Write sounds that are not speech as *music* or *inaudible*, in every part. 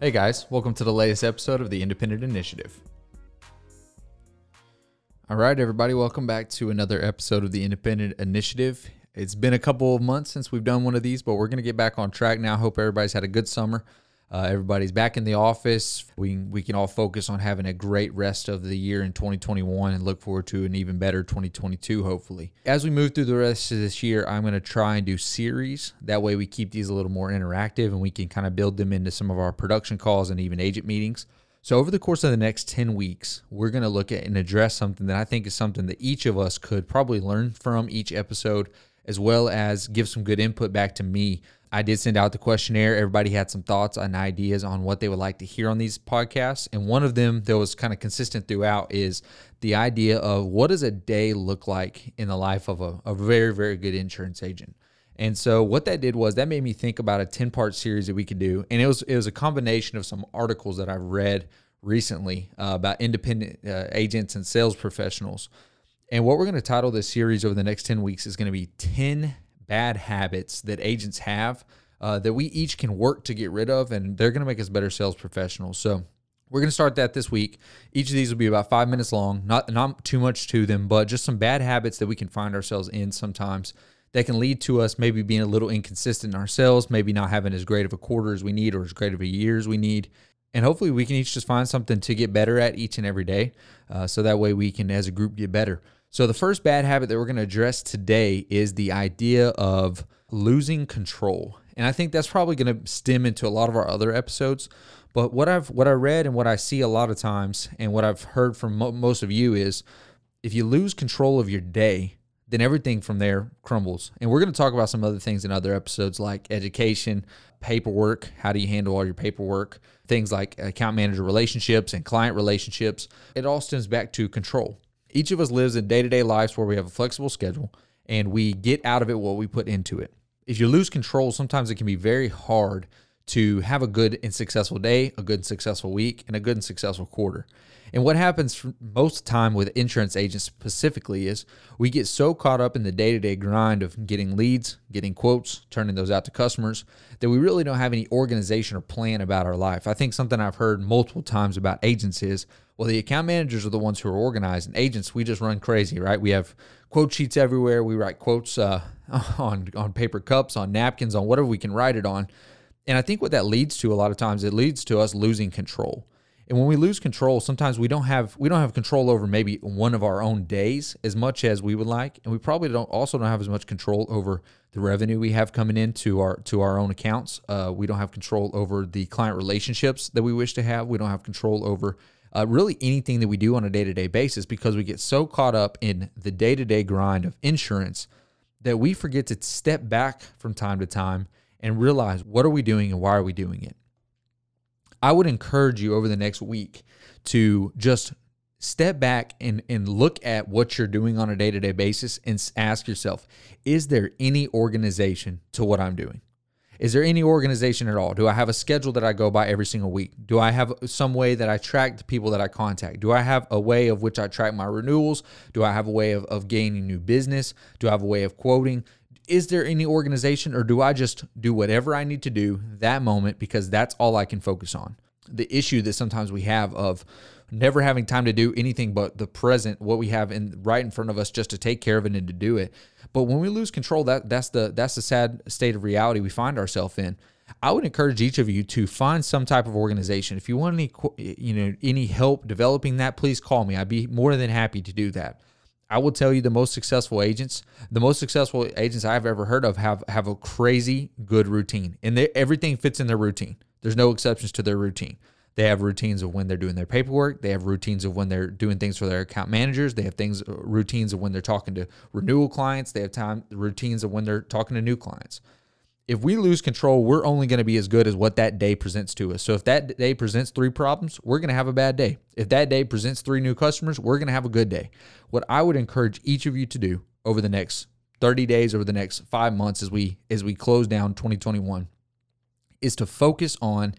Hey guys, welcome to the latest episode of the Independent Initiative. All right, everybody, welcome back to another episode of the Independent Initiative. It's been a couple of months since we've done one of these, but we're going to get back on track now. Hope everybody's had a good summer. Uh, everybody's back in the office. We we can all focus on having a great rest of the year in 2021 and look forward to an even better 2022, hopefully. As we move through the rest of this year, I'm going to try and do series. That way, we keep these a little more interactive and we can kind of build them into some of our production calls and even agent meetings. So, over the course of the next 10 weeks, we're going to look at and address something that I think is something that each of us could probably learn from each episode, as well as give some good input back to me I did send out the questionnaire. Everybody had some thoughts and ideas on what they would like to hear on these podcasts. And one of them that was kind of consistent throughout is the idea of what does a day look like in the life of a, a very, very good insurance agent. And so what that did was that made me think about a 10 part series that we could do. And it was it was a combination of some articles that I've read recently uh, about independent uh, agents and sales professionals. And what we're going to title this series over the next 10 weeks is going to be 10 bad habits that agents have uh, that we each can work to get rid of, and they're going to make us better sales professionals. So we're going to start that this week. Each of these will be about five minutes long, not not too much to them, but just some bad habits that we can find ourselves in sometimes that can lead to us maybe being a little inconsistent in ourselves, maybe not having as great of a quarter as we need or as great of a year as we need. And hopefully, we can each just find something to get better at each and every day. Uh, so that way we can, as a group, get better. So, the first bad habit that we're going to address today is the idea of losing control. And I think that's probably going to stem into a lot of our other episodes. But what I've what I read and what I see a lot of times, and what I've heard from mo- most of you is, if you lose control of your day, then everything from there crumbles. And we're going to talk about some other things in other episodes like education, paperwork, how do you handle all your paperwork, things like account manager relationships and client relationships. It all stems back to control. Each of us lives in day to day lives where we have a flexible schedule and we get out of it what we put into it. If you lose control, sometimes it can be very hard to have a good and successful day, a good and successful week, and a good and successful quarter. And what happens most of the time with insurance agents specifically is we get so caught up in the day to day grind of getting leads, getting quotes, turning those out to customers, that we really don't have any organization or plan about our life. I think something I've heard multiple times about agents is well, the account managers are the ones who are organized, and agents, we just run crazy, right? We have quote sheets everywhere. We write quotes uh, *laughs* on, on paper cups, on napkins, on whatever we can write it on. And I think what that leads to a lot of times, it leads to us losing control. And when we lose control, sometimes we don't have we don't have control over maybe one of our own days as much as we would like, and we probably don't also don't have as much control over the revenue we have coming into our to our own accounts. Uh, we don't have control over the client relationships that we wish to have. We don't have control over uh, really anything that we do on a day to day basis because we get so caught up in the day to day grind of insurance that we forget to step back from time to time and realize what are we doing and why are we doing it. I would encourage you over the next week to just step back and, and look at what you're doing on a day to day basis and ask yourself, is there any organization to what I'm doing? Is there any organization at all? Do I have a schedule that I go by every single week? Do I have some way that I track the people that I contact? Do I have a way of which I track my renewals? Do I have a way of, of gaining new business? Do I have a way of quoting? Is there any organization or do I just do whatever I need to do that moment because that's all I can focus on? The issue that sometimes we have of never having time to do anything but the present, what we have in right in front of us just to take care of it and to do it. But when we lose control, that that's the that's the sad state of reality we find ourselves in. I would encourage each of you to find some type of organization. If you want any you know any help developing that, please call me. I'd be more than happy to do that. I will tell you the most successful agents, the most successful agents I've ever heard of have have a crazy good routine, and everything fits in their routine. There's no exceptions to their routine. They have routines of when they're doing their paperwork. They have routines of when they're doing things for their account managers. They have things routines of when they're talking to renewal clients. They have time routines of when they're talking to new clients if we lose control, we're only going to be as good as what that day presents to us. So if that day presents three problems, we're going to have a bad day. If that day presents three new customers, we're going to have a good day. What I would encourage each of you to do over the next 30 days, over the next 5 months as we as we close down 2021 is to focus on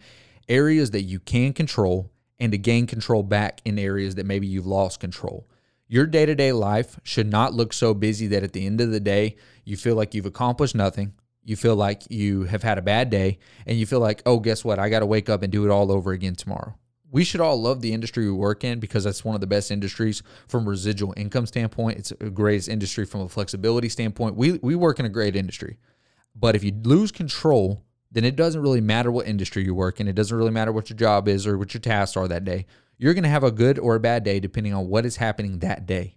areas that you can control and to gain control back in areas that maybe you've lost control. Your day to day life should not look so busy that at the end of the day, you feel like you've accomplished nothing, you feel like you have had a bad day, and you feel like, oh, guess what? I got to wake up and do it all over again tomorrow. We should all love the industry we work in because that's one of the best industries from residual income standpoint. It's a greatest industry from a flexibility standpoint. We we work in a great industry. But if you lose control, then it doesn't really matter what industry you work in. It doesn't really matter what your job is or what your tasks are that day. You're going to have a good or a bad day depending on what is happening that day.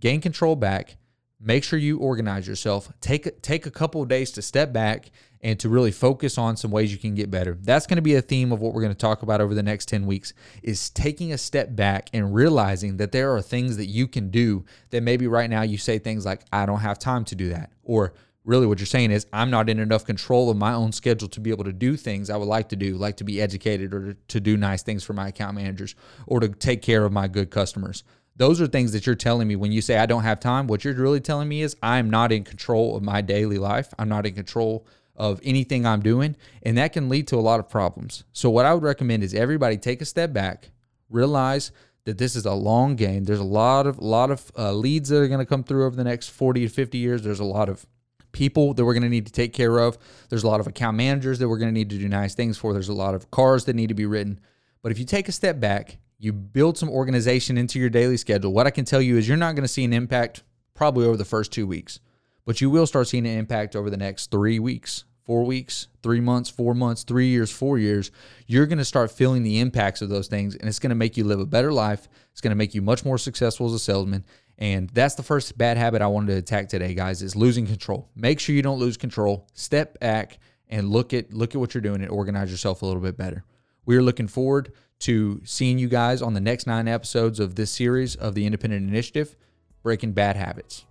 Gain control back make sure you organize yourself. Take take a couple of days to step back and to really focus on some ways you can get better. That's going to be a theme of what we're going to talk about over the next 10 weeks is taking a step back and realizing that there are things that you can do that maybe right now you say things like i don't have time to do that or really what you're saying is i'm not in enough control of my own schedule to be able to do things i would like to do like to be educated or to do nice things for my account managers or to take care of my good customers those are things that you're telling me when you say I don't have time. What you're really telling me is I'm not in control of my daily life. I'm not in control of anything I'm doing, and that can lead to a lot of problems. So what I would recommend is everybody take a step back, realize that this is a long game. There's a lot of lot of uh, leads that are going to come through over the next 40 to 50 years. There's a lot of people that we're going to need to take care of. There's a lot of account managers that we're going to need to do nice things for. There's a lot of cars that need to be written. But if you take a step back you build some organization into your daily schedule. What I can tell you is you're not going to see an impact probably over the first two weeks, but you will start seeing an impact over the next three weeks, four weeks, three months, four months, three years, four years. You're going to start feeling the impacts of those things, and it's going to make you live a better life. It's going to make you much more successful as a salesman. And that's the first bad habit I wanted to attack today, guys, is losing control. Make sure you don't lose control. Step back and look at look at what you're doing and organize yourself a little bit better. We are looking forward to seeing you guys on the next nine episodes of this series of the Independent Initiative Breaking Bad Habits.